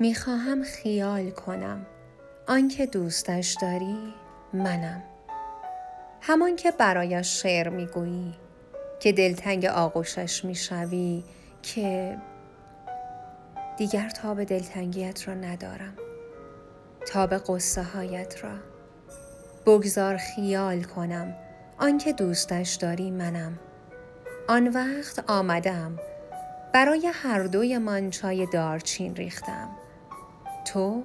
می‌خواهم خیال کنم. آنکه دوستش داری منم. همان که برایش شعر می‌گویی که دلتنگ آغوشش می‌شوی که دیگر تاب دلتنگیت را ندارم. تاب قصه هایت را. بگذار خیال کنم. آنکه دوستش داری منم. آن وقت آمدم. برای هر دوی من چای دارچین ریختم. تو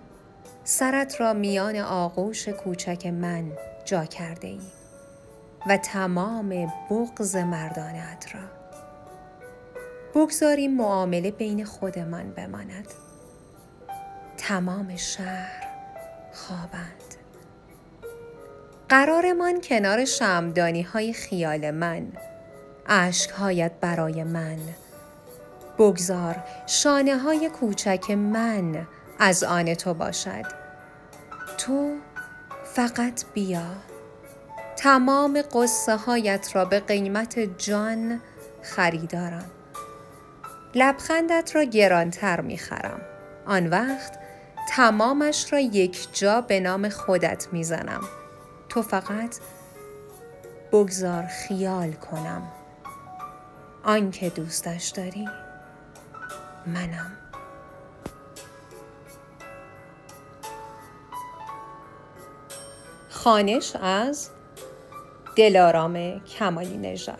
سرت را میان آغوش کوچک من جا کرده ای و تمام بغز مردانت را. بگذاریم معامله بین خودمان بماند. تمام شهر خوابند. قرارمان کنار شمدانی های خیال من هایت برای من. بگذار شانه های کوچک من از آن تو باشد. تو فقط بیا. تمام قصه هایت را به قیمت جان خریدارم. لبخندت را گرانتر می خرم. آن وقت تمامش را یک جا به نام خودت می‌زنم. تو فقط بگذار خیال کنم. آنکه دوستش داری منم. خانش از دلارام کمالی نژاد.